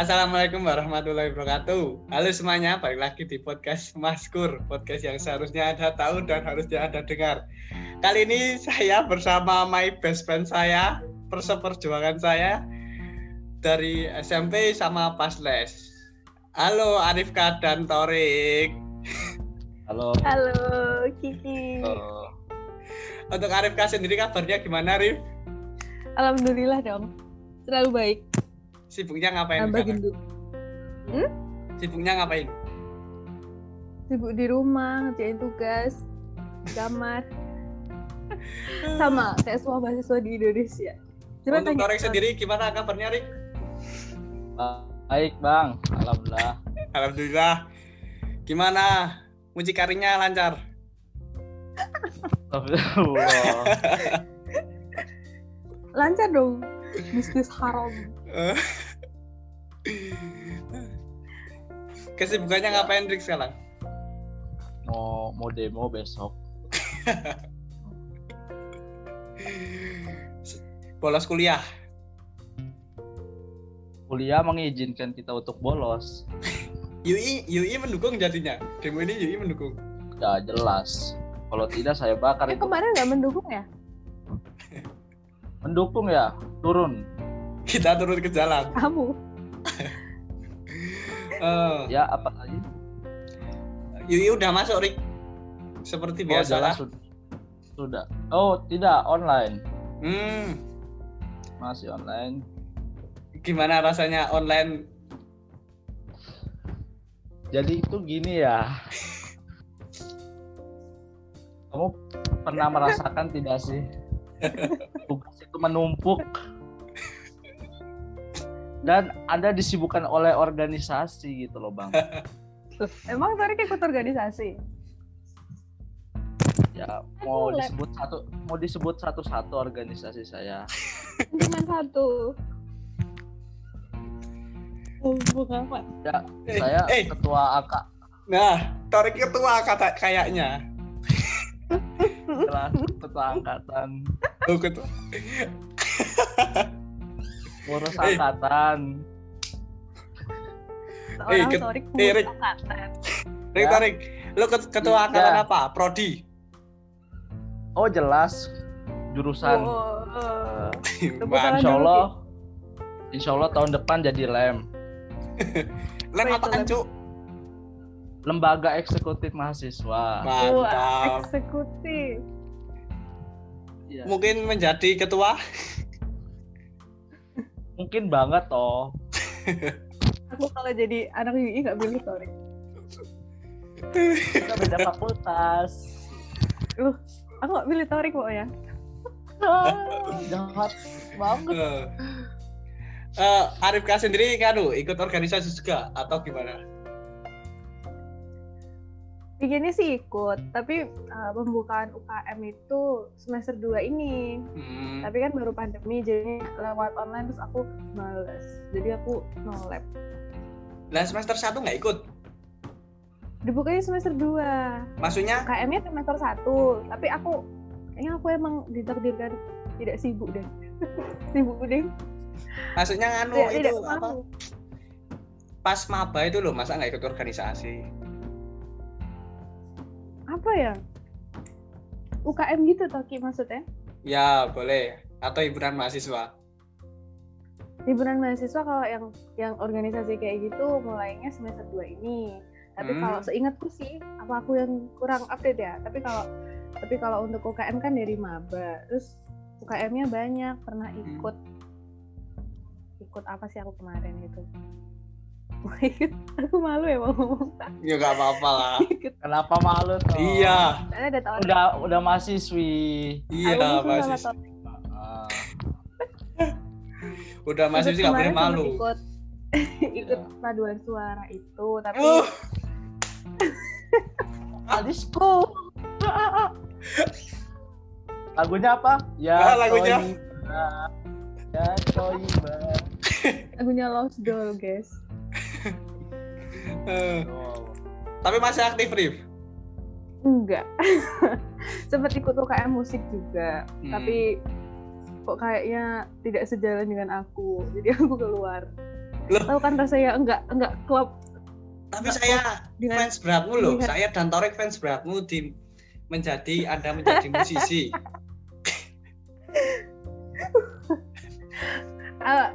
Assalamualaikum warahmatullahi wabarakatuh. Halo semuanya, balik lagi di podcast Maskur, podcast yang seharusnya ada tahu dan harusnya ada dengar. Kali ini saya bersama my best friend saya, perseperjuangan saya dari SMP sama pas les. Halo Arifka dan Torik. Halo. Halo, Kiki. Halo. Untuk Arifka sendiri kabarnya gimana, Rif? Alhamdulillah dong. Selalu baik. Sibuknya ngapain Tambah sekarang? gendut. Sibuknya ngapain? Sibuk di rumah, ngerjain tugas, di kamar. Sama kayak semua mahasiswa di Indonesia. Coba Untuk tanya. Torik sendiri gimana kabarnya, Rik? Baik, Bang. Alhamdulillah. Alhamdulillah. Gimana? Mucikarinya lancar? Lancar dong. Bisnis haram. Eh. Kesibukannya ngapain Rik sekarang? mau mau demo besok. Bolos kuliah. Kuliah mengizinkan kita untuk bolos. UI UI mendukung jadinya. Demo ini UI mendukung. Ya jelas. Kalau tidak saya bakar Eh, itu. kemarin nggak mendukung ya? Mendukung ya, turun. Kita turun ke jalan. Kamu. Eh, Ya apa lagi? UI udah masuk Rik. Seperti Oh, biasa lah. sudah. Sudah. Oh, tidak online. Hmm, Masih online. gimana rasanya online? Jadi itu gini ya. Kamu pernah merasakan tidak sih? Tugas itu menumpuk. Dan Anda disibukkan oleh organisasi gitu loh, Bang. Emang Torik ikut organisasi? Ya, mau disebut satu mau disebut satu-satu organisasi saya. Cuma satu. Oh, bukan apa? Ya, Eh, saya eh. ketua AK Nah, Torik ketua kata kayaknya. kelas ketua angkatan, Oh, ketua. ngurus Eh. angkatan. Seorang ket- Torik eh, Rik. angkatan. Rik, Ya. Lu ket- ketua Iya. angkatan apa? Prodi. Oh, jelas jurusan Oh, oh. Tangan Insya Allah, Insya Allah tahun depan jadi lem. Lem Apa? Cuk? Lembaga Eksekutif Mahasiswa. Wah, Mantap. eksekutif. Iya. Mungkin menjadi ketua? Mungkin banget toh. Aku kalau jadi anak UI nggak pilih Torik. Kita beda fakultas. Uh, aku nggak pilih Torik pokoknya. Jahat banget. Eh, Eh, Arifka sendiri kan ikut organisasi juga atau gimana? Bikinnya sih ikut, tapi uh, pembukaan UKM itu semester 2 ini. Hmm. Tapi kan baru pandemi, jadi lewat online terus aku males. Jadi aku no lab. Lah semester 1 nggak ikut? Dibukanya semester 2. Maksudnya UKM-nya semester 1, tapi aku kayaknya aku emang ditakdirkan tidak sibuk deh. sibuk deh. maksudnya nganu Tidak, itu tidak apa? Pas maba itu loh, masa nggak ikut organisasi? Apa ya? UKM gitu Toki maksudnya? Ya, boleh. Atau hiburan mahasiswa. liburan mahasiswa kalau yang yang organisasi kayak gitu mulainya semester 2 ini. Tapi Hmm. kalau seingatku sih, apa aku yang kurang update ya? Tapi kalau tapi kalau untuk UKM kan dari maba. Terus UKM-nya banyak, pernah Hmm. ikut ikut apa sih aku kemarin itu? Ikut, aku malu ya mau ngomong. Ya nggak apa-apa lah. Kenapa malu toh? iya, Karena ada tahun Udah udah mahasiswi. iya. Topik. Ah, Udah mahasiswa Terus nggak boleh malu. Ikut ikut Iya. paduan suara itu, tapi Uh, Alisku. Lagunya apa? Ya, Ah, lagunya. Toiba. Ya, Toiba. lagunya Lost Doll, guys. Eh, Oh. tapi masih aktif, Rif. Enggak. Sempat ikut UKM musik juga, Hmm. tapi kok kayaknya tidak sejalan dengan aku. Jadi aku keluar. Loh. tahu kan rasanya enggak enggak klop Tapi Nggak saya dengan fans beratmu loh. lihat- Saya dan Torek fans beratmu di menjadi Anda menjadi musisi. Ah,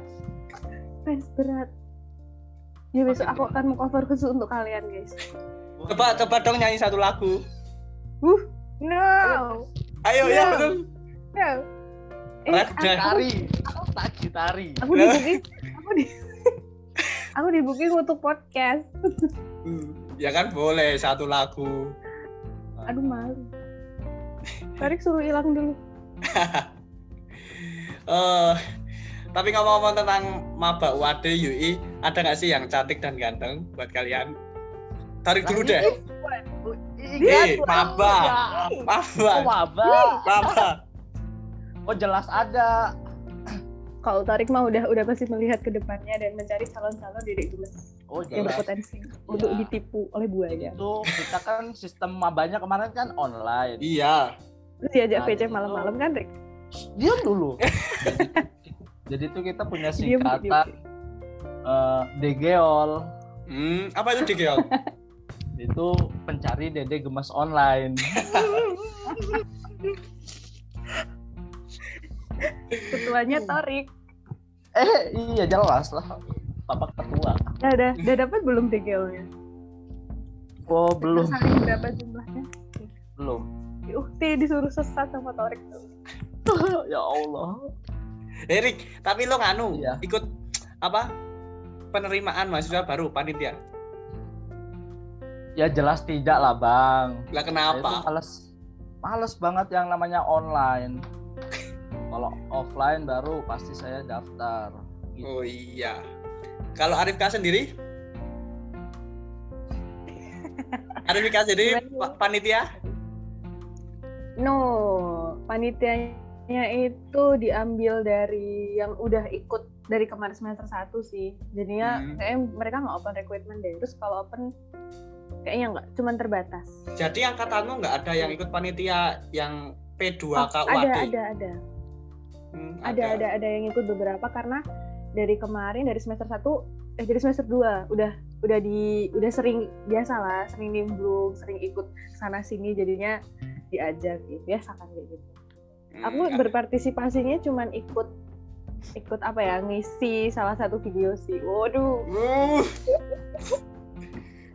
fans berat. Ya besok aku akan mau cover khusus untuk kalian guys. Coba coba dong nyanyi satu lagu. No, Ayo Ya. ya betul. no. Eh, aku, dah. Tari. Tak tari. aku di booking, aku di, aku di booking untuk podcast. Hmm, Ya kan boleh satu lagu. Aduh malu. Tarik suruh hilang dulu. Eh, tapi ngomong-ngomong tentang maba UAD UI, ada nggak sih yang cantik dan ganteng buat kalian? Tarik dulu deh. Iya, Eh, maba, Oh, maba, maba. maba. Oh, jelas ada. Kalau Tarik mah udah udah pasti melihat ke depannya dan mencari calon-calon dedek gemes Oh, yang berpotensi untuk Iya. ditipu oleh buaya. Itu kita kan sistem mabanya kemarin kan online. Iya. Terus diajak Nah, VC itu- malam-malam kan, Rik? Diam dulu. jadi, tuh kita punya singkatan diam. eh, DGOL. Hmm, apa itu Digel? Itu pencari dede gemes online. Ketuanya Torik. Eh, iya jelas lah. Bapak ketua. Udah, udah, udah dapat belum DGL-nya? Oh, belum, Saling berapa jumlahnya? belum. Ukti disuruh sesat sama Torik tuh. ya Allah. Erik, tapi lo nganu Iya. ikut apa? Penerimaan mahasiswa baru panitia. Ya jelas tidak lah, Bang. Lah Saya kenapa? tuh males males banget yang namanya online. Kalau offline baru pasti saya daftar. Gitu. Oh iya. Kalau Arif K sendiri? Arif K sendiri pa- panitia? No, panitianya itu diambil dari yang udah ikut dari kemarin semester 1 sih. Jadinya Hmm. kayaknya mereka nggak open recruitment deh. Terus kalau open kayaknya nggak, cuman terbatas. Jadi angkatanmu nggak ada yang ikut panitia yang P2K Oh, UAD? ada, ada, ada. Hmm, ada ada ada yang ikut beberapa karena dari kemarin dari semester 1 eh dari semester 2 udah udah di udah sering biasa lah sering nimbrung sering ikut sana sini jadinya diajak gitu kan kayak gitu aku Hmm, berpartisipasinya cuman ikut ikut apa ya ngisi salah satu video sih waduh Uh.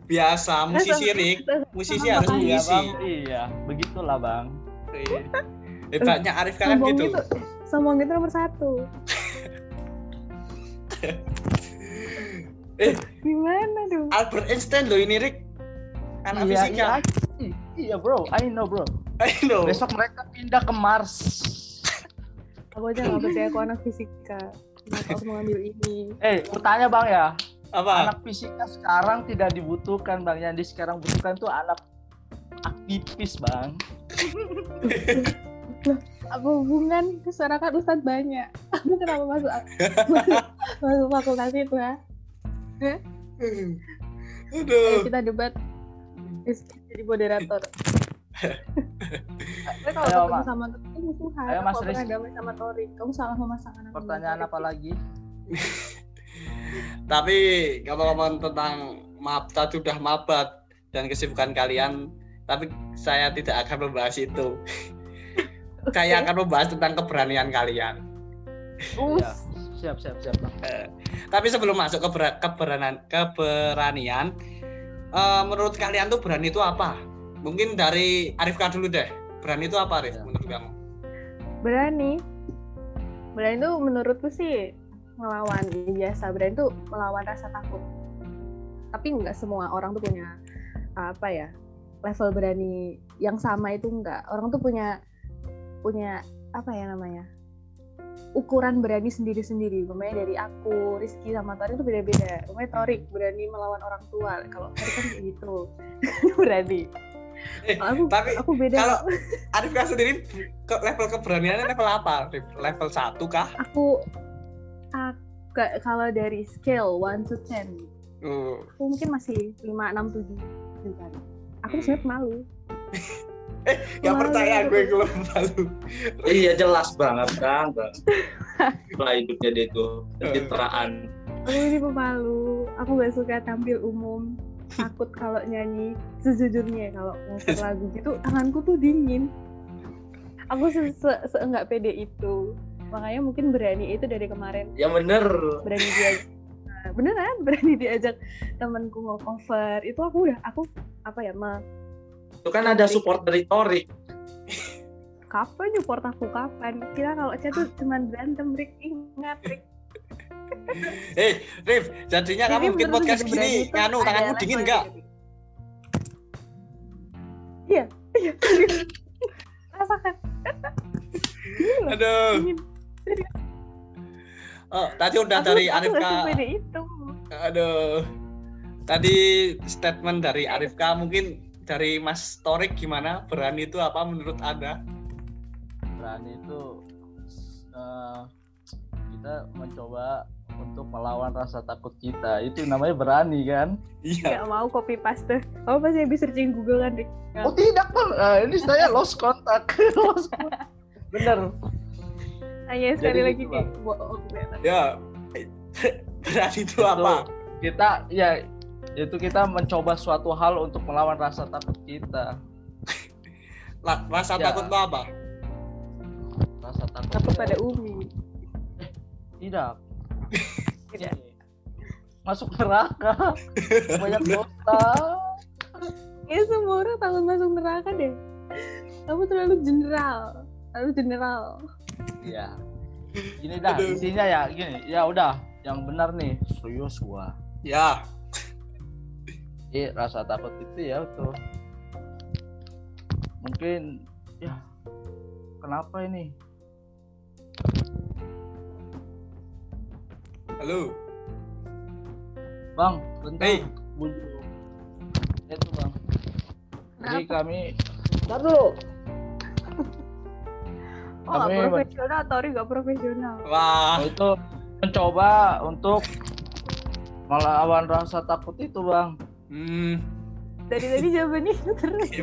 Biasa musisi Rik, musisi harus Iya, mengisi. Iya, begitulah, Bang. Hebatnya Arif kan gitu. itu sombong itu nomor satu Eh, gimana dong Albert Einstein loh ini Rik. Anak iya, fisika. iya, iya, bro. I know, bro. I know. Besok mereka pindah ke Mars. aku aja nggak percaya aku anak fisika kenapa harus mengambil ini Eh, bertanya bang ya, Apa? anak fisika sekarang tidak dibutuhkan bang. Yang di sekarang butuhkan tuh anak aktivis bang. apa hubungan masyarakat Ustadz banyak aku kenapa masuk masuk, fakultas itu ya Ayo Aduh. kita debat jadi moderator tapi kalau Ayo, ketemu Mas. sama itu musuhan Ayo, Mas damai sama Tori kamu salah memasangkan aku Pertanyaan apa Tori. lagi? Tapi ngomong-ngomong tentang maaf tadi udah mabat dan kesibukan kalian, tapi saya tidak akan membahas itu. saya akan membahas tentang keberanian kalian. Us, Ya, siap, siap, siap bang. Tapi sebelum masuk ke ber- keberanian, keberanian eh, menurut kalian tuh berani itu apa? Mungkin dari Arifka dulu deh. Berani itu apa, Arif? Ya. Menurut kamu? berani berani itu menurutku sih melawan biasa berani itu melawan rasa takut tapi nggak semua orang tuh punya apa ya level berani yang sama itu enggak orang tuh punya punya apa ya namanya ukuran berani sendiri-sendiri. Umpamanya dari aku, Rizky sama Tori itu beda-beda. Umpamanya Tori berani melawan orang tua. Kalau Tori kan gitu. berani. Eh, aku, tapi aku beda. kalau Arifka sendiri ke level keberaniannya level apa? Arif? Level 1 kah? aku, aku kalau dari scale 1 to 10 Uh, aku mungkin masih 5, 6, 7 kan. Aku tuh sebenarnya malu. Gak Malu. percaya gue kalau malu. Iya jelas banget kan. Lah hidupnya dia itu pencitraan. aku ini pemalu aku gak suka tampil umum takut kalau nyanyi sejujurnya kalau ngumpet lagu gitu tanganku tuh dingin. Aku se, se, pede itu. Makanya mungkin berani itu dari kemarin. Ya bener. berani dia Nah, beneran berani diajak temanku mau cover. Itu aku udah aku apa ya ma Itu kan ada support dari Torik. kapan support aku kapan? Kira kalau saya tuh cuman berantem Rick. Ingat Rick Eh, Rif, jadinya kamu bikin podcast gini, nganu tanganmu dingin enggak? gitu. iya iya rasakan Aduh. dingin. Oh, tadi udah Aku- dari Arifka. itu Aduh. Tadi statement dari Arifka mungkin dari Mas Torik gimana? Berani itu apa menurut Anda? berani itu eh, kita mencoba untuk melawan rasa takut kita itu namanya berani kan Iya. nggak mau copy paste kamu pasti habis searching Google kan Nggak. oh tidak bang Eh, ini saya lost kontak lost kontak. bener hanya sekali Jadi lagi gitu, kayak bohong. Ya. Berani itu Itu apa? kita ya itu kita mencoba suatu hal untuk melawan rasa takut kita Rasa Ya. takut apa? rasa takut takut pada Umi tidak Tidak. masuk neraka banyak dosa ya semua orang takut masuk neraka deh kamu terlalu general terlalu general Iya. Gini dah, Aduh. intinya ya gini, ya udah, yang benar nih, serius gua. Ya. Jadi rasa takut itu ya tuh. Mungkin ya kenapa ini? Halo. Bang, bentar. Hey. Bunyi. Itu bang. Jadi Kenapa? kami Ntar dulu Oh, nggak Kami- profesional, Tori nggak profesional. Wah. itu mencoba untuk melawan rasa takut itu bang. Hmm. Dari tadi jawabannya itu terus. Iya,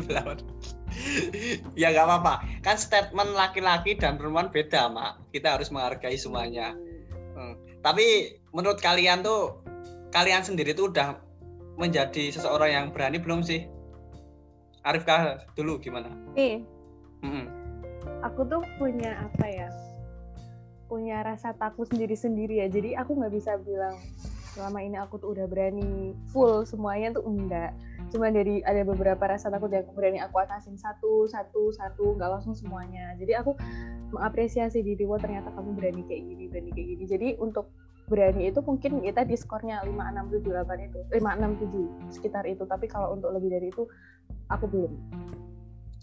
ya nggak apa-apa. Kan statement laki-laki dan perempuan beda, Mak. Kita harus menghargai semuanya. Tapi menurut kalian tuh kalian sendiri tuh udah menjadi seseorang yang berani belum sih? Arifka dulu gimana? Nih, Mm-mm. aku tuh punya apa ya? Punya rasa takut sendiri-sendiri ya. Jadi aku nggak bisa bilang selama ini aku tuh udah berani full semuanya tuh enggak. Cuma dari ada beberapa rasa takut yang berani aku atasin satu, satu, satu, nggak langsung semuanya. Jadi aku mengapresiasi diri, wah ternyata kamu berani kayak gini, berani kayak gini. Jadi untuk berani itu mungkin kita di skornya 5, 6, 7, 8 itu. 5, 6, 7, sekitar itu. Tapi kalau untuk lebih dari itu, aku belum.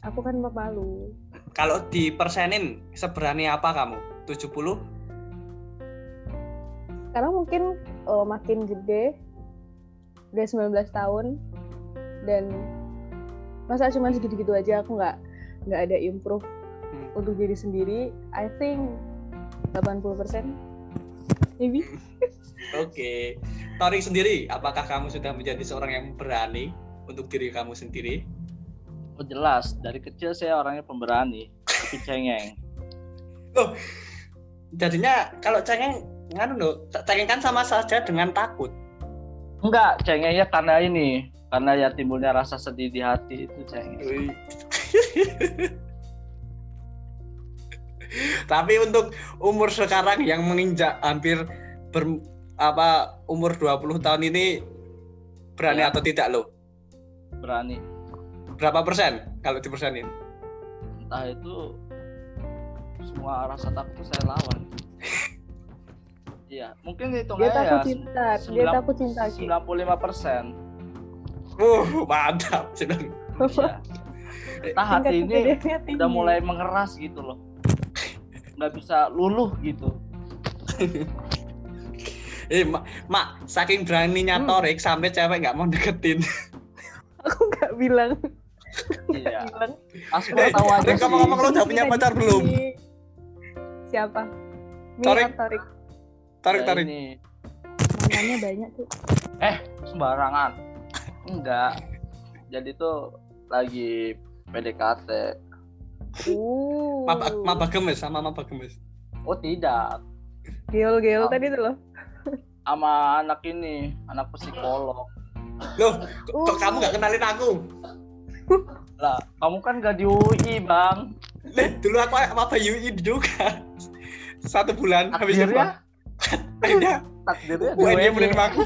Aku kan pemalu. Kalau dipersenin seberani apa kamu? 70? Sekarang mungkin eh, makin gede, udah 19 tahun, dan masa cuma segitu-gitu aja aku nggak nggak ada improve Hmm. untuk diri sendiri. I think 80% maybe. Oke. Tori sendiri, apakah kamu sudah menjadi seorang yang berani untuk diri kamu sendiri? Oh jelas, dari kecil saya orangnya pemberani, tapi cengeng. Loh, jadinya kalau cengeng, nganu loh, cengeng kan sama saja dengan takut. Enggak, cengengnya karena ini, karena ya timbulnya rasa sedih di hati itu cengeng. Tapi untuk umur sekarang yang menginjak hampir ber, apa umur 20 tahun ini berani Ya. atau tidak lo? Berani. Berapa persen kalau dipersenin? Entah itu semua rasa takut saya lawan. Iya, mungkin Dia hitungnya ya takut cinta, dia takut cinta. Ki. 95 persen. Uh, mantap. Senang. Iya. Entah hati ini udah mulai mengeras gitu loh. Nggak bisa luluh gitu. Eh, mak, mak, saking beraninya Hmm. Torik sampai cewek nggak mau deketin. Aku nggak bilang. Iya. bilang. Asma Eh, tahu aja sih. ngomong-ngomong lo udah punya pacar belum? Siapa? Torik. Torik? Tarik, Ya tarik. ini Mantannya banyak tuh. sembarangan. Enggak. Jadi tuh lagi PDKT. Uh. Maba, maba gemes sama maba gemes. Oh tidak. Gel-gel Oh. tadi tuh loh. sama anak ini, anak psikolog. Loh, kok, kok kamu nggak kenalin aku? Lah, kamu kan gak di UI, Bang. Leh, dulu aku apa UI juga. Satu bulan habis itu. Takdirnya, Akhirnya, takdirnya UN dia menerima aku.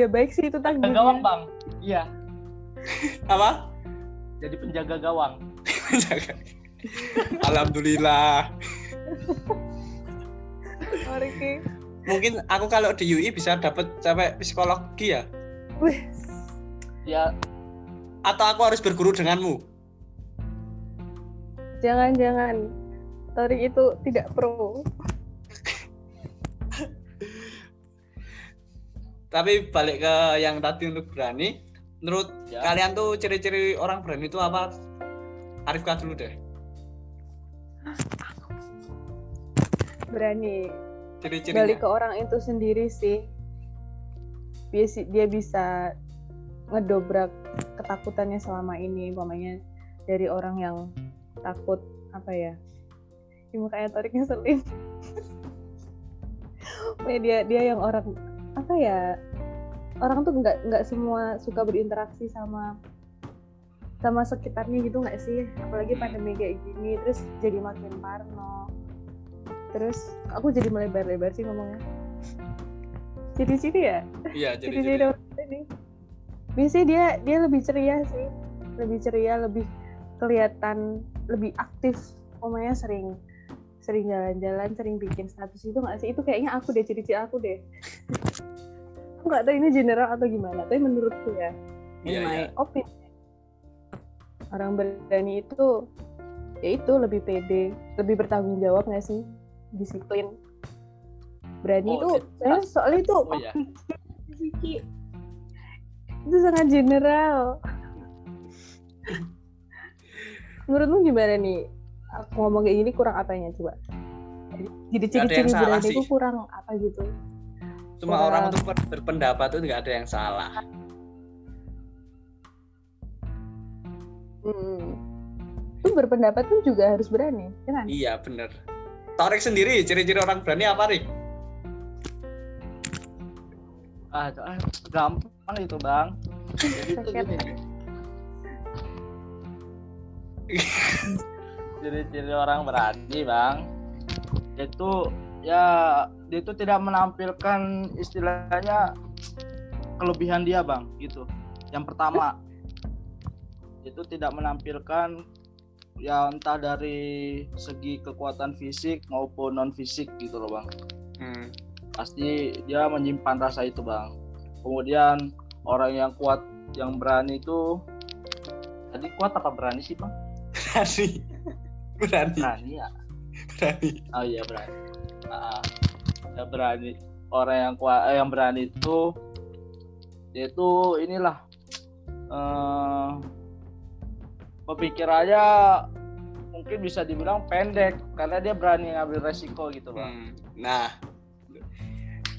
Ya baik sih itu Penjaga gawang, takdirnya. Bang. Iya, Apa? Jadi penjaga gawang. Alhamdulillah. Oh. Mungkin aku kalau di UI bisa dapat cewek psikologi ya? Wih, Ya, Atau aku harus berguru denganmu? jangan-jangan. Torik itu tidak pro. Tapi balik ke yang tadi untuk berani, menurut ya. kalian tuh ciri-ciri orang berani itu apa? Arifka dulu deh. Berani. Ciri-cirinya. Balik ke orang itu sendiri sih. Dia, dia bisa ngedobrak ketakutannya selama ini. Umpamanya dari orang yang takut apa ya? Di mukanya Torik ngeselin. Pokoknya dia dia yang orang apa ya? Orang tuh nggak nggak semua suka berinteraksi sama sama sekitarnya gitu nggak sih? Apalagi Hmm. pandemi kayak gini, terus jadi makin parno. Terus aku jadi melebar-lebar sih ngomongnya. Ciri-ciri ya? Iya, Ciri-ciri ini. Biasanya dia dia lebih ceria sih, lebih ceria, lebih kelihatan lebih aktif. Omanya sering sering jalan-jalan, sering bikin status itu nggak sih? Itu kayaknya aku deh, ciri-ciri aku deh. aku nggak tahu ini general atau gimana, tapi menurutku ya, in Iya, my iya. opinion, orang berani itu ya itu lebih pede, lebih bertanggung jawab nggak sih? Disiplin. Berani Oh, itu, jadi- saya soalnya itu Oh. Siki. Itu sangat general. Menurutmu gimana nih? Aku ngomong kayak gini kurang apanya coba? Jadi ciri-ciri berani itu kurang apa gitu? Cuma Kurang. orang untuk ber- berpendapat itu nggak ada yang salah. Hmm. Itu berpendapat pun juga harus berani, ya kan? Iya, bener. Torik sendiri, ciri-ciri orang berani apa, Rik? ah, ah, gampang itu, Bang. Jadi itu gini. Ciri-ciri orang berani, Bang. Itu ya dia itu tidak menampilkan istilahnya kelebihan dia, Bang, gitu. Yang pertama, itu tidak menampilkan ya entah dari segi kekuatan fisik maupun non fisik gitu loh, Bang. Hmm. pasti dia menyimpan rasa itu bang kemudian orang yang kuat yang berani itu tadi kuat apa berani sih bang Berani. Berani. berani ya Berani. oh iya berani Ah, ya berani orang yang kuat eh, yang berani itu yaitu inilah eh pemikirannya mungkin bisa dibilang pendek karena dia berani ngambil resiko gitu bang Hmm. Nah,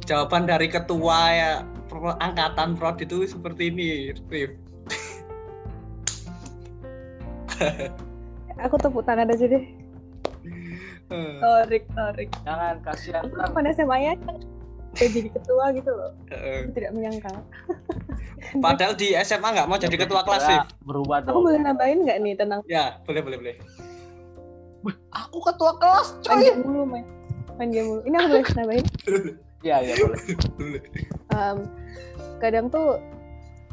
jawaban dari ketua ya pro- angkatan prod itu seperti ini, Rif. Aku tepuk tangan aja deh. Hmm. Torik, Torik. jangan kasihan Aku ntar pada SMA-nya kayak jadi ketua gitu loh. Heeh. Aku tidak menyangka. Padahal di SMA nggak mau jadi ketua kelas. Ya, berubah Aku dong boleh nambahin nggak nih tentang Ya, boleh, boleh, boleh. aku ketua kelas main coy game mulu, main, main game mulu. Ini aku boleh nambahin. iya iya boleh Boleh. Em, kadang tuh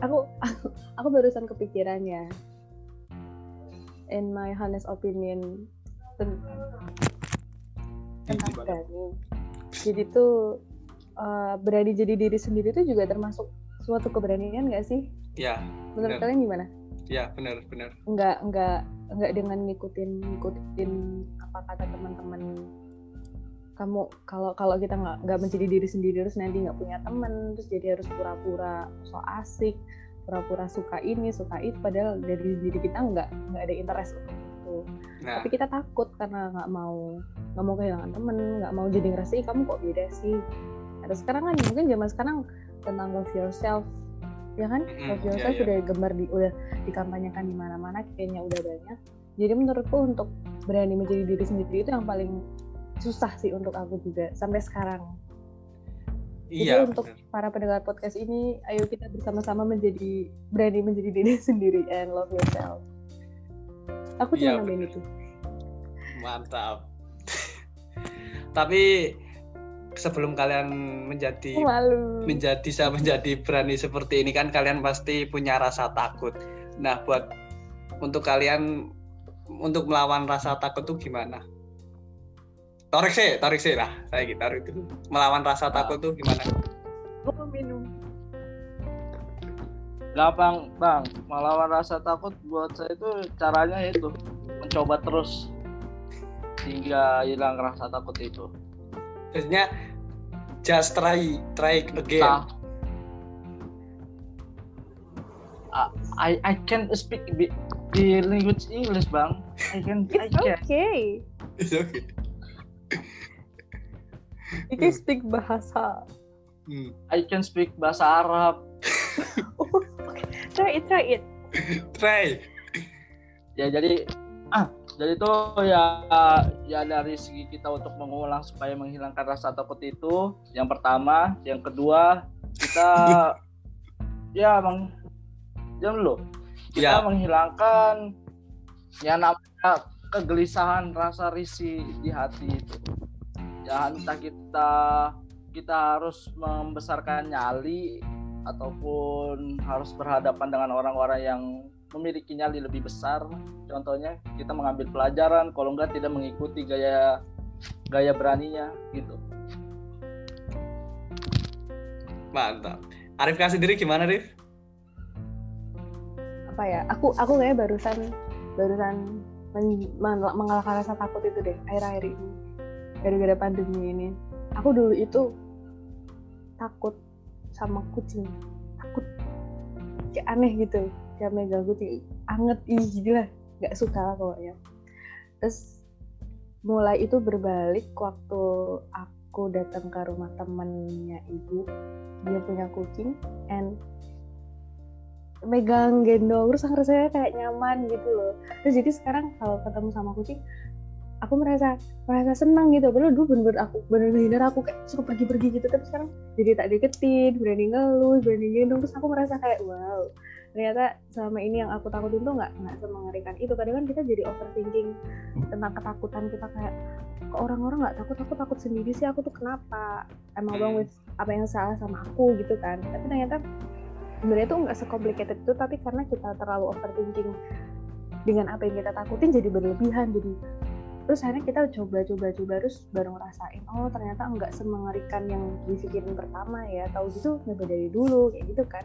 aku aku, aku barusan kepikiran ya in my honest opinion tentang berani jadi tuh eh, berani jadi diri sendiri itu juga termasuk suatu keberanian nggak sih? Ya, menurut Benar. kalian gimana? Ya, benar, benar. nggak nggak nggak dengan ngikutin ngikutin apa kata teman-teman kamu. Kalau kalau kita nggak nggak menjadi diri sendiri terus nanti nggak punya teman terus jadi harus pura-pura so asik pura-pura suka ini suka itu padahal dari diri kita nggak nggak ada interest untuk itu Nah, tapi kita takut karena nggak mau nggak mau kehilangan temen nggak mau jadi ngerasa "Ih, kamu kok beda sih ada sekarang kan mungkin zaman sekarang tentang love yourself ya kan Mm-mm, love iya, yourself iya. udah gemar di udah dikampanyekan di mana-mana kayaknya udah banyak jadi menurutku untuk berani menjadi diri sendiri itu yang paling susah sih untuk aku juga sampai sekarang Jadi Iya. untuk bener. para pendengar podcast ini, ayo kita bersama-sama menjadi berani menjadi diri sendiri and love yourself. Aku Iya, cuma nambahin bener. itu. Mantap. Tapi sebelum kalian menjadi malu. menjadi saya menjadi berani seperti ini kan kalian pasti punya rasa takut. Nah, buat untuk kalian untuk melawan rasa takut tuh gimana? Tarik sih, tarik sih lah. Saya gitu tarik itu. Melawan rasa takut tuh gimana? Gampang bang melawan rasa takut buat saya itu caranya itu mencoba terus hingga hilang rasa takut itu Biasanya just try, try again. Nah, I I can speak the, the language English bang I can I It's can okay. It's okay. You can speak bahasa. Hmm. I can speak bahasa Arab Try it, try it. Try. ya jadi ah jadi itu ya ya dari segi kita untuk mengulang supaya menghilangkan rasa takut itu yang pertama yang kedua kita ya bang jangan dulu kita Ya. menghilangkan yang namanya kegelisahan rasa risih di hati itu ya entah kita kita harus membesarkan nyali ataupun harus berhadapan dengan orang-orang yang memiliki nyali lebih besar contohnya kita mengambil pelajaran kalau enggak tidak mengikuti gaya gaya beraninya gitu Mantap. Arif kasih diri gimana, Rif? Apa ya? Aku aku kayak barusan barusan men- men- mengalahkan rasa takut itu deh akhir-akhir ini gara-gara pandemi ini. Aku dulu itu takut sama kucing. Takut. Kayak aneh gitu. Kayak megang kucing. Anget. Ih gila. Nggak suka lah pokoknya. Terus mulai itu berbalik waktu aku datang ke rumah temennya ibu. Dia punya kucing and megang gendong. Terus rasanya kayak nyaman gitu loh. Terus jadi sekarang kalau ketemu sama kucing aku merasa merasa senang gitu. Padahal dulu bener-bener aku bener-bener aku kayak suka pergi-pergi gitu. Tapi sekarang jadi tak deketin berani ngelus berani gendong. Terus aku merasa kayak wow ternyata selama ini yang aku takutin tuh nggak nggak semengerikan itu. Kadang kan kita jadi overthinking tentang ketakutan kita kayak kok orang-orang nggak takut? Aku takut sendiri sih. Aku tuh kenapa? Emang bang with apa yang salah sama aku? Gitu kan. Tapi ternyata sebenarnya tuh nggak secomplicated itu tapi karena kita terlalu overthinking dengan apa yang kita takutin jadi berlebihan jadi terus akhirnya kita coba-coba coba terus baru ngerasain oh ternyata nggak semengerikan yang dipikirin pertama ya. Tahu gitu nyoba dari dulu kayak gitu kan.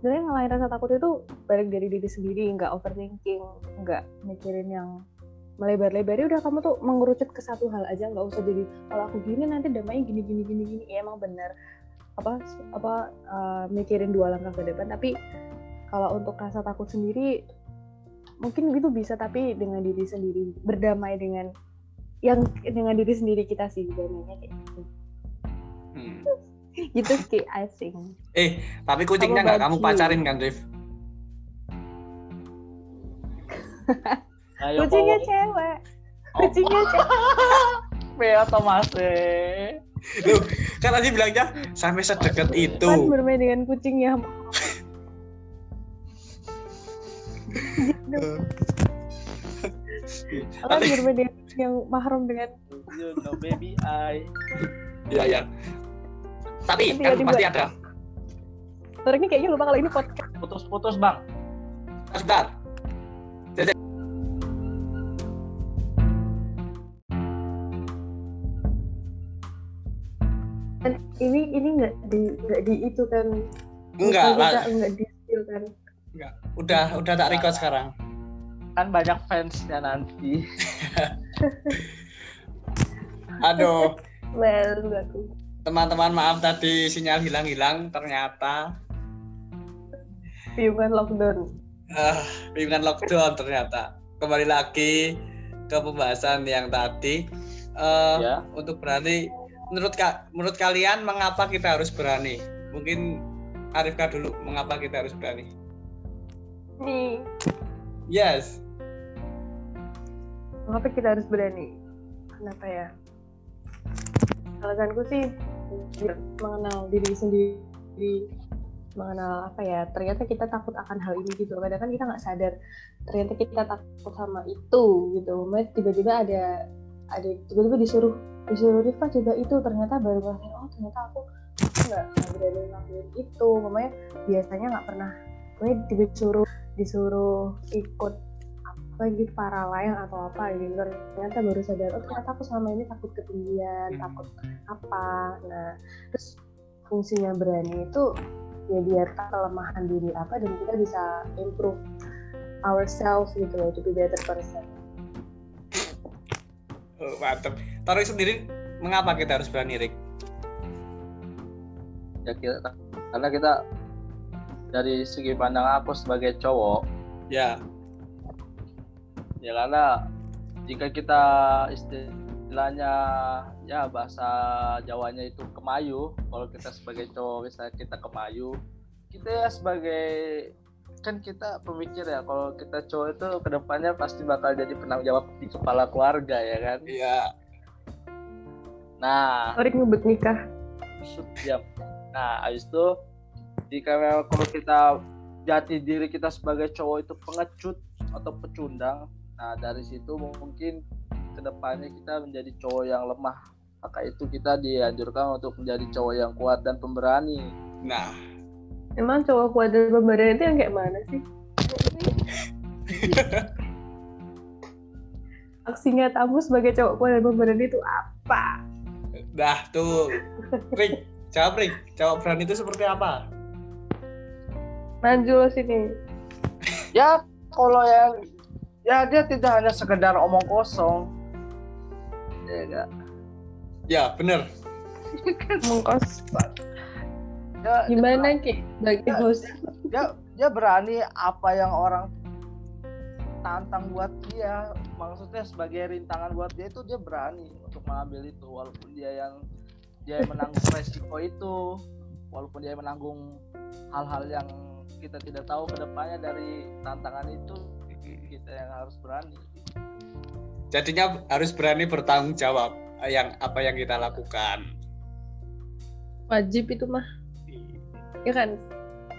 Sebenarnya ngalahin rasa takut itu balik dari diri sendiri nggak overthinking nggak mikirin yang melebar-lebar. Ya udah kamu tuh mengerucut ke satu hal aja nggak usah jadi kalau aku gini nanti damainya gini gini gini gini. Ya emang bener apa apa uh, mikirin dua langkah ke depan tapi kalau untuk rasa takut sendiri mungkin itu bisa tapi dengan diri sendiri berdamai dengan yang dengan diri sendiri kita sih damainya kayak gitu Hmm. gitu sih I think Eh, tapi kucingnya nggak kamu pacarin kan, Rif? Ayo, kucingnya cewek Oh, kucingnya cewek Bea Thomas eh. Loh, kan tadi bilangnya sampai sedekat kan itu. bermain dengan kucingnya gitu. Kan bermain dengan kucing yang mahram dengan You know baby I. ya ya. Tapi Nanti kan tiba-tiba- pasti ada. Ini kayaknya lupa kalau ini podcast Putus-putus bang. Sebentar. ini ini nggak di nggak di itu kan Enggak lah. nggak di spill kan Udah udah tak record sekarang. Kan banyak fansnya nanti. Aduh, well enggak teman-teman maaf tadi sinyal hilang-hilang ternyata piungan lockdown ah bingungan lockdown ternyata. Kembali lagi ke pembahasan yang tadi. Eh, Ya. Untuk berani, menurut kak, menurut kalian mengapa kita harus berani? Mungkin Arifka dulu, mengapa kita harus berani? Nih Yes. mengapa kita harus berani? Kenapa ya? Alasanku sih mengenal diri sendiri. Mengenal apa ya? Ternyata kita takut akan hal ini gitu. Kadang kan kita nggak sadar. Ternyata kita takut sama itu gitu. Makanya tiba-tiba ada ada tiba-tiba disuruh disuruh Rifa coba itu. Ternyata baru ngerasain oh ternyata aku nggak berani ngelakuin itu. Makanya biasanya nggak pernah. Tiba disuruh disuruh ikut apa gitu para layang atau apa gitu ternyata baru sadar oh ternyata aku selama ini takut ketinggian Hmm. takut apa nah terus fungsinya berani itu ya biar kelemahan diri apa dan kita bisa improve ourselves gitu loh to be better person Oh, mantep. Tarik sendiri, mengapa kita harus berani, Rik? ya kita karena kita dari segi pandang aku sebagai cowok Ya, ya karena jika kita istilahnya ya bahasa Jawanya itu kemayu kalau kita sebagai cowok misalnya kita kemayu kita ya sebagai kan kita pemikir ya kalau kita cowok itu ke depannya pasti bakal jadi penanggung jawab di kepala keluarga ya kan? Iya. nah. Orik ngebet nikah. Jam nah habis itu jika memang kalau kita jati diri kita sebagai cowok itu pengecut atau pecundang nah dari situ mungkin ke depannya kita menjadi cowok yang lemah maka itu kita dianjurkan untuk menjadi cowok yang kuat dan pemberani Nah, emang cowok kuat dan pemberani itu yang kayak mana sih aksinya tamu sebagai cowok kuat dan pemberani itu apa dah tuh. Rik, jawab Rik. Jawab berani itu seperti apa? Manjul sini. Ya kalau yang ya dia tidak hanya sekedar omong kosong. Ya enggak Ya, bener. mengkos ya, gimana ki? Bagi Ya, host. dia dia berani apa yang orang tantang buat dia. Maksudnya sebagai rintangan buat dia itu dia berani untuk mengambil itu. Walaupun dia yang dia yang menanggung resiko itu. Walaupun dia yang menanggung hal-hal yang kita tidak tahu ke depannya dari tantangan itu kita yang harus berani Jadinya harus berani bertanggung jawab yang apa yang kita lakukan. wajib itu mah ya kan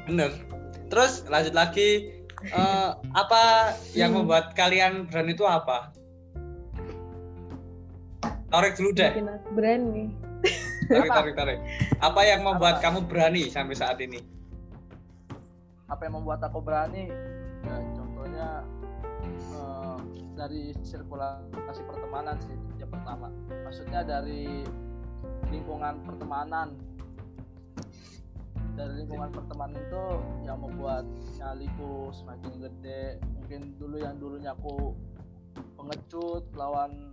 Bener. Terus lanjut lagi eh, apa yang Hmm. membuat kalian berani itu apa? Tarik dulu deh. berani Tarik, Apa? tarik, tarik. Apa yang membuat Apa? kamu berani sampai saat ini? Apa yang membuat aku berani. Ya contohnya eh, dari sirkulasi pertemanan sih yang pertama. Maksudnya dari lingkungan pertemanan. Dari lingkungan pertemanan itu yang membuat nyaliku semakin gede. Mungkin dulu yang dulunya aku pengecut lawan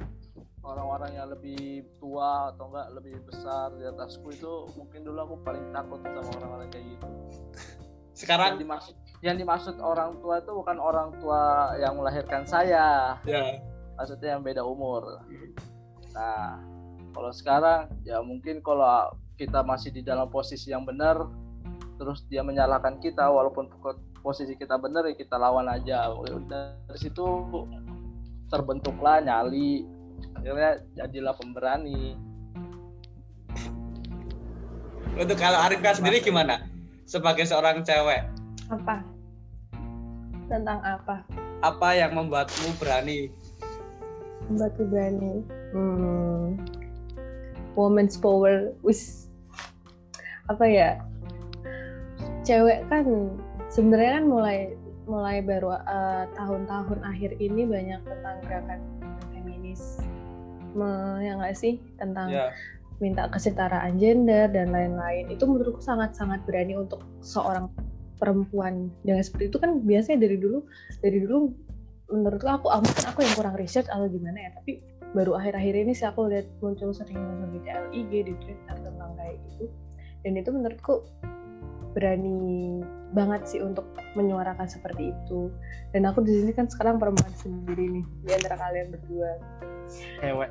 orang-orang yang lebih tua atau enggak lebih besar di atasku itu mungkin dulu aku paling takut sama orang-orang kayak gitu yang Sekarang dimaksud yang dimaksud orang tua itu bukan orang tua yang melahirkan saya. Ya. Maksudnya yang beda umur. Nah kalau sekarang ya mungkin kalau kita masih di dalam posisi yang benar terus dia menyalahkan kita walaupun po- posisi kita benar ya kita lawan aja. Dari situ terbentuklah nyali. Akhirnya jadilah pemberani. Untuk kalau Arifka sendiri gimana? Sebagai seorang cewek, apa tentang apa apa yang membuatmu berani? Batu berani. Hmm. Woman's power. Wis. Apa ya? Cewek kan sebenarnya kan mulai mulai baru eh, tahun-tahun akhir ini banyak tentang gerakan feminis. Me, ya nggak sih tentang Ya, minta kesetaraan gender dan lain-lain. Itu menurutku sangat-sangat berani untuk seorang perempuan. Yang seperti itu kan biasanya dari dulu dari dulu menurutku aku ah, mungkin aku yang kurang riset atau gimana ya. Tapi baru akhir-akhir ini sih aku lihat muncul sering muncul di TLIG di Twitter tentang kayak gitu. Dan itu menurutku berani banget sih untuk menyuarakan seperti itu. Dan aku di sini kan sekarang perempuan sendiri nih di antara kalian berdua. Cewek.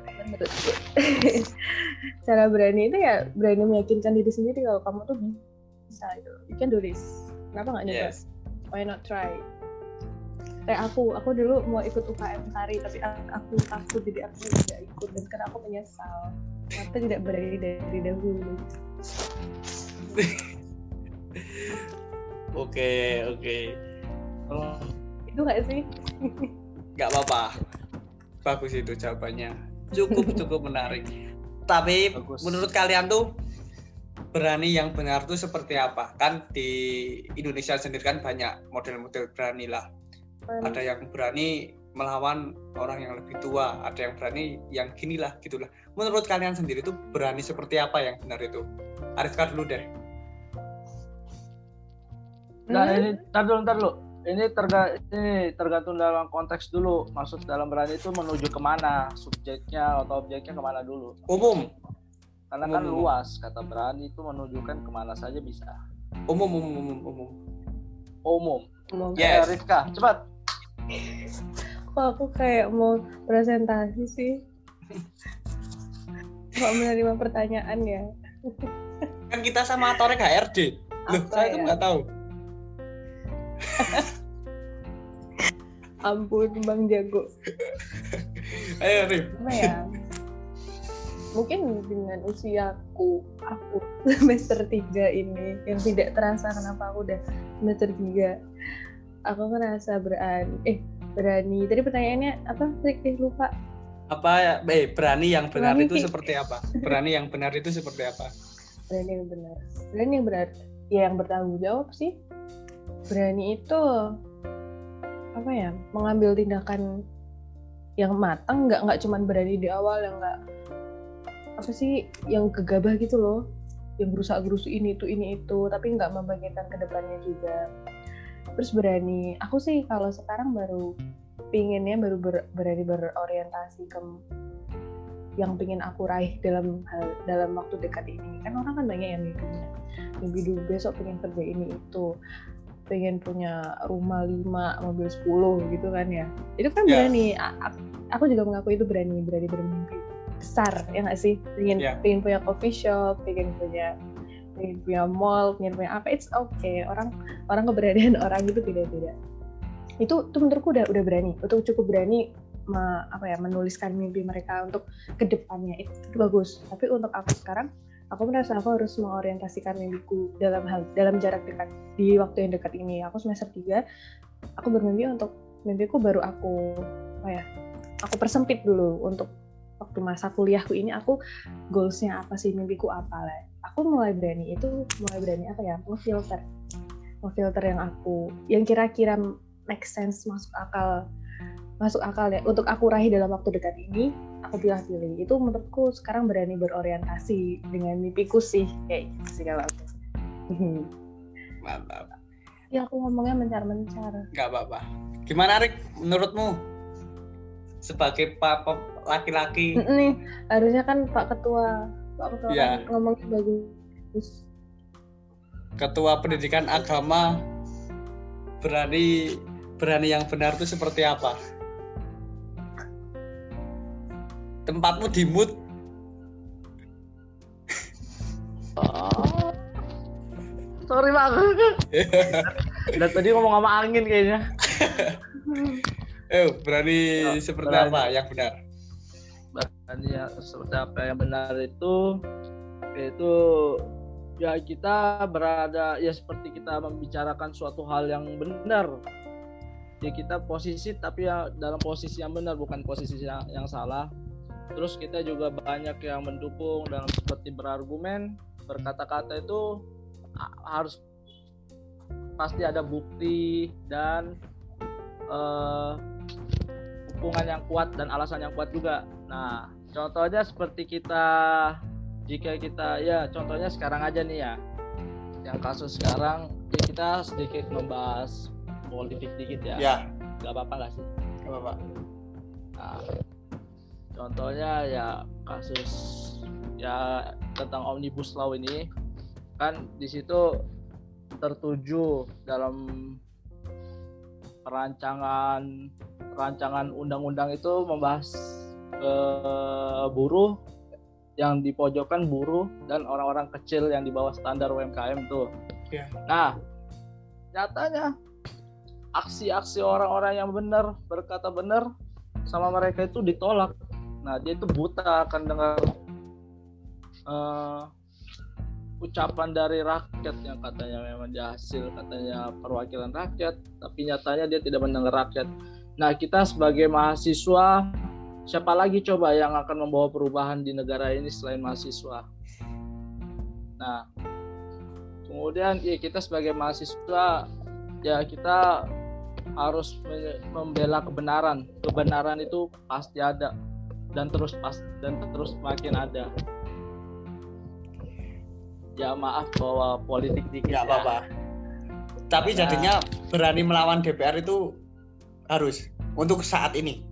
Cara berani itu ya berani meyakinkan diri sendiri kalau kamu tuh bisa gitu. You can do this. Kenapa nggak nyoba? Yes. why not try? Kayak aku aku dulu mau ikut UKM tari tapi aku, aku takut jadi aku tidak ikut. Dan sekarang aku menyesal kenapa tidak berani dari dahulu oke oke. Oh, itu gak sih? Nggak apa-apa. Bagus itu jawabannya. Cukup cukup menarik. Tapi Bagus. menurut kalian tuh berani yang benar tuh seperti apa? Kan di Indonesia sendiri kan banyak model-model berani lah. Ada yang berani melawan orang yang lebih tua ada yang berani yang gini lah gitulah. Menurut kalian sendiri tuh berani seperti apa yang benar itu? Arifka dulu deh Nah, Hmm? ini tar dulu, tar dulu. Ini, terga, ini tergantung dalam konteks dulu. Maksud dalam berani itu menuju ke mana, subjeknya atau objeknya ke mana dulu. umum Karena kan Umum. luas, kata berani itu menunjukkan ke mana saja bisa. umum umum umum umum Umum. Mau- Yes. Eh, Rifka, cepat. kok aku kayak mau presentasi sih kok menerima pertanyaan ya kan kita sama Torek HRD loh Apa saya tuh ya? nggak tahu ampun bang jago. Ayo Rif apa ya? Mungkin dengan usiaku aku semester 3 ini yang tidak terasa kenapa aku udah semester 3 aku ngerasa berani eh berani. Tadi pertanyaannya apa Rick? Eh, lupa. Apa ya? Eh berani yang benar Berani itu seperti apa? Berani yang benar itu seperti apa? Berani yang benar. Berani yang benar. Ya yang bertanggung jawab sih berani itu apa ya mengambil tindakan yang matang nggak nggak cuman berani di awal yang nggak apa sih yang gegabah gitu loh. Yang berusaha gerusu ini itu ini itu tapi nggak membagikan ke depannya juga. Terus berani aku sih kalau sekarang baru pinginnya baru ber- berani berorientasi ke yang pengen aku raih dalam hal dalam waktu dekat ini. Kan orang kan banyak yang mimpinya mimpi dulu besok pengen kerja ini itu pengen punya rumah 5, mobil 10 gitu kan ya. Itu kan Ya. berani. Aku juga mengaku itu berani berani bermimpi besar ya nggak sih? Pengen Ya. pengen punya coffee shop pengen punya pengen punya mall pengen punya apa it's okay. Orang orang keberadaan orang itu beda-beda. Itu itu menurutku udah udah berani. Itu cukup berani me- apa ya menuliskan mimpi mereka untuk ke depannya itu, itu bagus. Tapi untuk aku sekarang aku merasa aku harus mengorientasikan mimpiku dalam hal dalam jarak dekat di waktu yang dekat ini. Aku semester 3 aku bermimpi untuk mimpiku baru aku apa ya aku persempit dulu untuk waktu masa kuliahku ini aku goalsnya apa sih mimpiku apa lah aku mulai berani itu mulai berani apa ya ngefilter ngefilter yang aku yang kira-kira make sense masuk akal masuk akal ya. Untuk aku raih dalam waktu dekat ini aku pilih-pilih. Itu menurutku sekarang berani berorientasi dengan mimpiku sih kayak gitu sih kalau aku. Mantap. Ya aku ngomongnya mencar-mencar. Nggak apa-apa. Gimana Rik? Menurutmu? Sebagai papa laki-laki. Nih harusnya kan Pak Ketua Pak Ketua Iya. kan ngomongnya bagus. Ketua pendidikan agama berani berani yang benar itu seperti apa tempatmu di mood Sorry bang. Dan tadi ngomong sama angin kayaknya. eh berani Ya, seperti berani. apa yang benar Dan ya seperti apa yang benar itu itu ya kita berada ya seperti kita membicarakan suatu hal yang benar. Ya kita posisi tapi ya dalam posisi yang benar bukan posisi yang, yang salah. Terus kita juga banyak yang mendukung dalam seperti berargumen, berkata-kata itu harus pasti ada bukti dan eh, hubungan yang kuat dan alasan yang kuat juga. Nah, contohnya seperti kita jika kita ya contohnya sekarang aja nih ya. Yang kasus sekarang ya kita sedikit membahas politik dikit ya. ya Gak apa-apa nggak sih? nggak apa-apa Nah, contohnya ya kasus ya tentang omnibus law ini kan di situ tertuju dalam perancangan rancangan undang-undang itu membahas eh, buruh yang dipojokkan buruh dan orang-orang kecil yang di bawah standar UMKM tuh. Iya. Nah, nyatanya aksi-aksi orang-orang yang benar berkata benar sama mereka itu ditolak nah dia itu buta akan dengar uh, ucapan dari rakyat yang katanya. Memang dia hasil katanya perwakilan rakyat tapi nyatanya dia tidak mendengar rakyat. Nah kita sebagai mahasiswa siapa lagi coba yang akan membawa perubahan di negara ini selain mahasiswa? Nah kemudian ya kita sebagai mahasiswa ya kita harus membela kebenaran. Kebenaran itu pasti ada dan terus pas dan terus makin ada. Ya maaf bahwa politik dikit nggak apa-apa. Tapi Karena... jadinya berani melawan DPR itu harus untuk saat ini.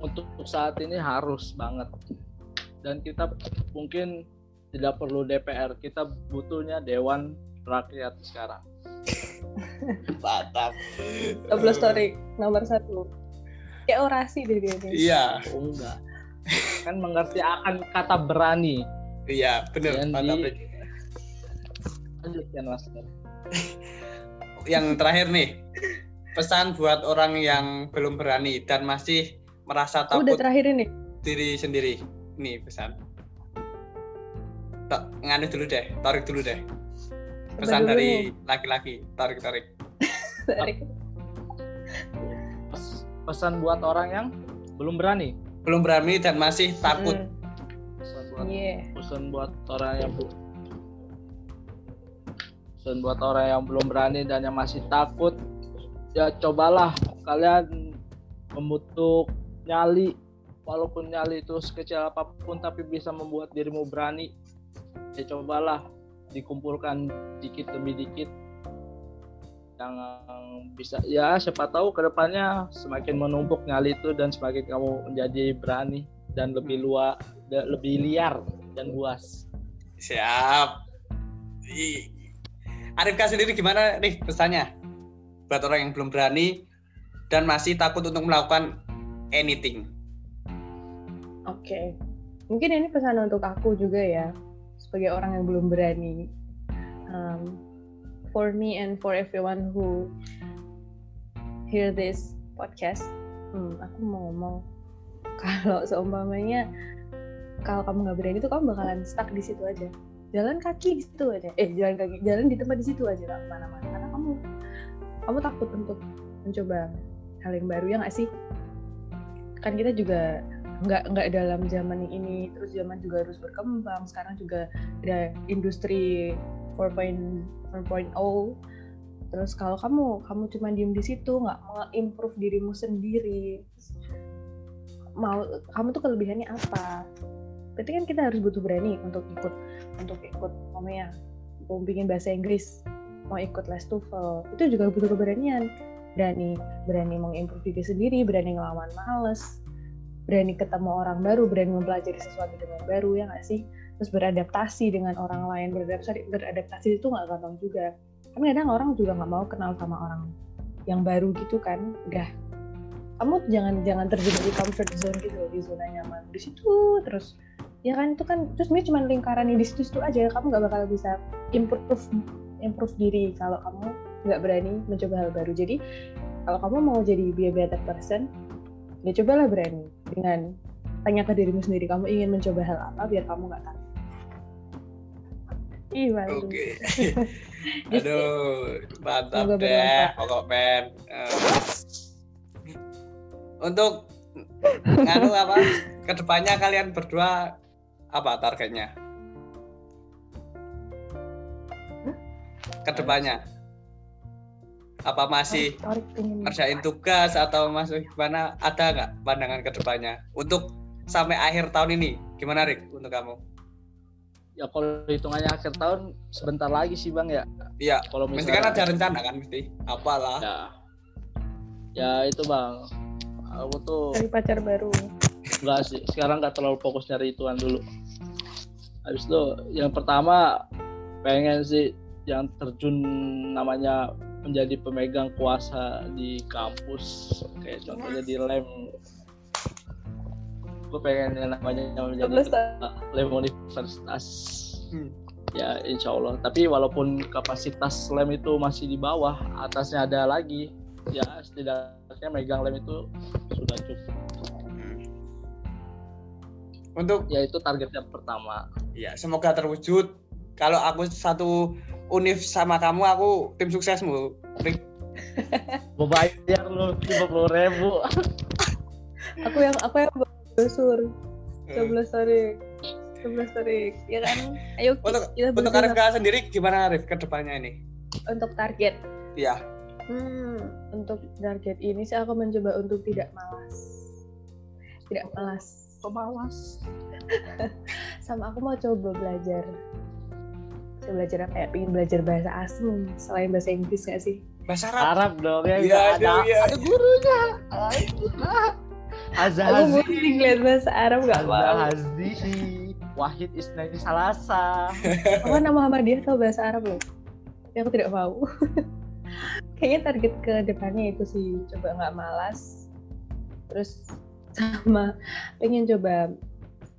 Untuk saat ini harus banget. Dan kita mungkin tidak perlu DPR kita butuhnya Dewan Rakyat sekarang. Mantap double story nomor satu kayak orasi deh dia iya oh, enggak kan mengerti akan kata berani Iya, benar. Mantap. Lanjutkan Mas. yang terakhir nih, pesan buat orang yang belum berani dan masih merasa takut. Udah terakhir ini. Diri sendiri. Nih pesan. Tak nganu dulu deh, tarik dulu deh. Pesan dari laki-laki, tarik tarik. tarik. Pesan buat orang yang belum berani. Belum berani dan masih takut. Hmm buat yeah. pesan buat orang yang pesan buat orang yang belum berani dan yang masih takut ya cobalah kalian membutuh nyali walaupun nyali itu sekecil apa pun tapi bisa membuat dirimu berani ya cobalah dikumpulkan dikit demi dikit yang bisa ya siapa tahu ke depannya semakin menumpuk nyali itu dan semakin kamu menjadi berani dan lebih hmm. luas lebih liar dan buas siap Arifka sendiri gimana nih pesannya buat orang yang belum berani dan masih takut untuk melakukan anything oke okay. mungkin ini pesan untuk aku juga ya sebagai orang yang belum berani um, for me and for everyone who hear this podcast. Hmm, aku mau ngomong kalau seumpamanya kalau kamu nggak berani tuh kamu bakalan stuck di situ aja. Jalan kaki di situ aja. Eh jalan kaki jalan di tempat di situ aja nggak ke mana-mana. Karena kamu kamu takut untuk mencoba hal yang baru ya nggak sih? Kan kita juga nggak nggak dalam zaman ini terus zaman juga harus berkembang. Sekarang juga ada industri 4.0 terus kalau kamu kamu cuma diem di situ nggak improve dirimu sendiri mau kamu tuh kelebihannya apa? Berarti kan kita harus butuh berani untuk ikut untuk ikut namanya mau bikin bahasa Inggris mau ikut les TOEFL itu juga butuh keberanian. Berani berani mengimprove diri sendiri berani ngelawan males berani ketemu orang baru berani mempelajari sesuatu dengan baru ya nggak sih terus beradaptasi dengan orang lain beradaptasi beradaptasi itu nggak gampang juga. Kan kadang orang juga nggak mau kenal sama orang yang baru gitu kan. Udah kamu jangan jangan terjebak di comfort zone gitu di zona nyaman. Di situ terus ya kan itu kan terus ini cuma lingkaran di situ situ aja. Kamu nggak bakal bisa improve improve diri kalau kamu nggak berani mencoba hal baru. Jadi kalau kamu mau jadi be a better person ya cobalah berani dengan tanya ke dirimu sendiri kamu ingin mencoba hal apa biar kamu nggak takut Iya. Oke. Okay. Aduh, mantap deh, pokok pen. Uh, untuk nganu apa ke depannya kalian berdua apa targetnya ke depannya apa masih kerjain tugas atau masih gimana ada nggak pandangan ke depannya untuk sampai akhir tahun ini gimana Rik untuk kamu ya kalau hitungannya akhir tahun sebentar lagi sih bang ya. Iya. Kalau misalnya kan ada rencana kan mesti. Apalah. Ya. Ya itu bang. Aku tuh cari pacar baru. Enggak sih sekarang nggak terlalu fokus nyari ituan dulu. Habis itu yang pertama pengen sih yang terjun namanya menjadi pemegang kuasa di kampus. Kayak contohnya di lem gue pengen yang namanya menjadi lem universitas hmm. ya insya Allah tapi walaupun kapasitas lem itu masih di bawah atasnya ada lagi ya setidaknya megang lem itu sudah cukup Untuk ya itu target yang pertama ya semoga terwujud. Kalau aku satu univ sama kamu, aku tim suksesmu. Rik. mau bayar lu lima puluh ribu Aku yang aku yang brosur. Coblos tarik. Coblos tarik. Ya kan? Ayo Untuk kita untuk berusaha Arif sendiri gimana Arif ke depannya ini? untuk target. Iya. Hmm, untuk target ini sih aku mencoba untuk tidak malas. Tidak malas. pemalas Sama aku mau coba belajar. Coba belajar apa ya? Pengen belajar bahasa asing selain bahasa Inggris gak sih? Bahasa Arab. Arab dong ya Iya, ada iya. ada gurunya Aku Azhazi mesti ngeliat bahasa Arab gak mau. Azhazi Wahid Isnani Salasa Aku kan nama Muhammadiyah tahu bahasa Arab loh. Tapi aku tidak mau. Kayaknya target ke depannya itu sih coba nggak malas. Terus sama pengen coba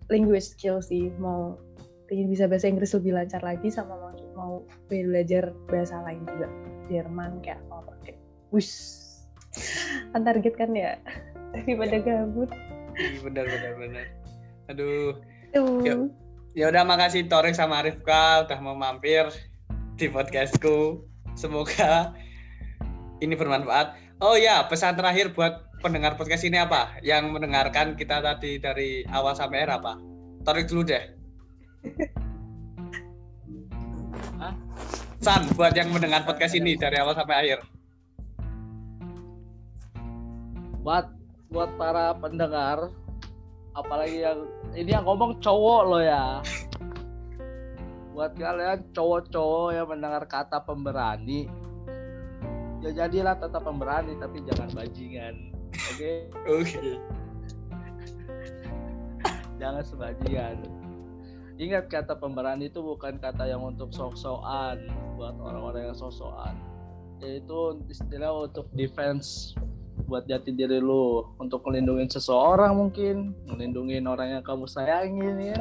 language skill sih mau pengen bisa bahasa Inggris lebih lancar lagi sama mau mau belajar bahasa lain juga Jerman kayak mau pakai wis kan target kan ya daripada gabut Ih, Benar benar benar. Aduh. tuh Yuk. Ya udah makasih Torik sama Arifka udah mau mampir di podcastku. Semoga ini bermanfaat. Oh ya, pesan terakhir buat pendengar podcast ini apa? Yang mendengarkan kita tadi dari awal sampai akhir apa? Torik dulu deh. Hah? San, buat yang mendengar podcast ini dari awal sampai akhir. buat buat para pendengar apalagi yang ini yang ngomong cowok lo ya. Buat kalian cowok-cowok yang mendengar kata pemberani ya jadilah tetap pemberani tapi jangan bajingan oke? Oke. jangan sebajingan ingat kata pemberani itu bukan kata yang untuk sok-sokan buat orang-orang yang sok-sokan. Yaitu istilah untuk defense buat jati diri lu untuk melindungi seseorang mungkin melindungi orang yang kamu sayangin ya.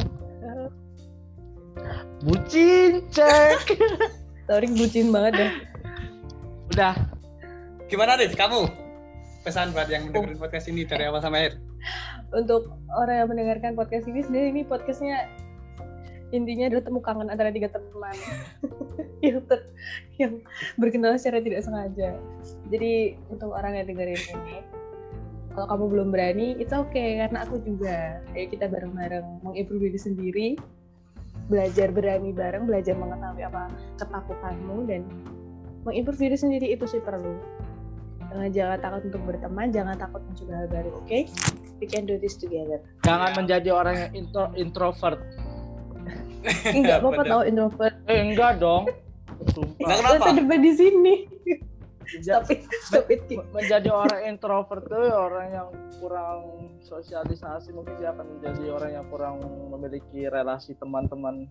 Bucin cek. Torik bucin banget deh. Udah. Gimana Rif, kamu? Pesan buat yang mendengarin podcast ini dari awal sampai akhir. untuk orang yang mendengarkan podcast ini sebenarnya ini podcastnya intinya adalah temu kangen antara tiga teman yang ter, yang berkenalan secara tidak sengaja. Jadi untuk orang yang dengerin ini, kalau kamu belum berani, itu oke karena aku juga. Ayo kita bareng-bareng mengimprove diri sendiri, belajar berani bareng, belajar mengetahui apa ketakutanmu dan mengimprove diri sendiri itu sih perlu. Jangan, jangan takut untuk berteman, jangan takut mencoba hal baru, oke? We can do this together. jangan menjadi orang yang intro, introvert Enggak apa-apa tau introvert. eh enggak dong sumpah kenapa? Kita debat di sini. It. Ki. menjadi orang introvert tuh orang yang kurang sosialisasi mungkin dia akan menjadi orang yang kurang memiliki relasi teman-teman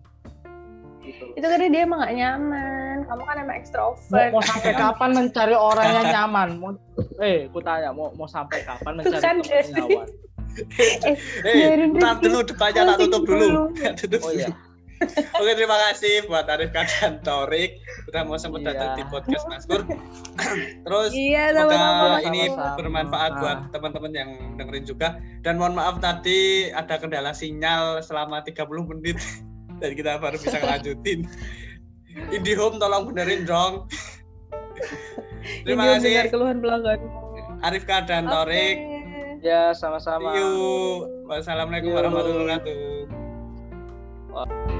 gitu Itu karena dia emang gak nyaman. Kamu kan emang mau, ekstrovert. mau sampai kapan mencari orang yang nyaman mau, eh ku tanya mau mau sampai kapan mencari kan, teman nyaman Eh, Rifki dulu depannya tak tutup dulu. dulu. Tutup oh iya Oke, terima kasih buat Arif dan Torik udah mau sempat Iya. datang di podcast Maskur. Terus Iya, semoga sama-sama. ini Sama-sama. bermanfaat buat teman-teman yang dengerin juga. Dan mohon maaf tadi ada kendala sinyal selama 30 menit dan kita baru bisa ngelanjutin. IndiHome tolong benerin dong. Terima Ini kasih keluhan pelanggan. Arifka dan Torik. ya sama-sama you. Wassalamualaikum warahmatullahi wabarakatuh.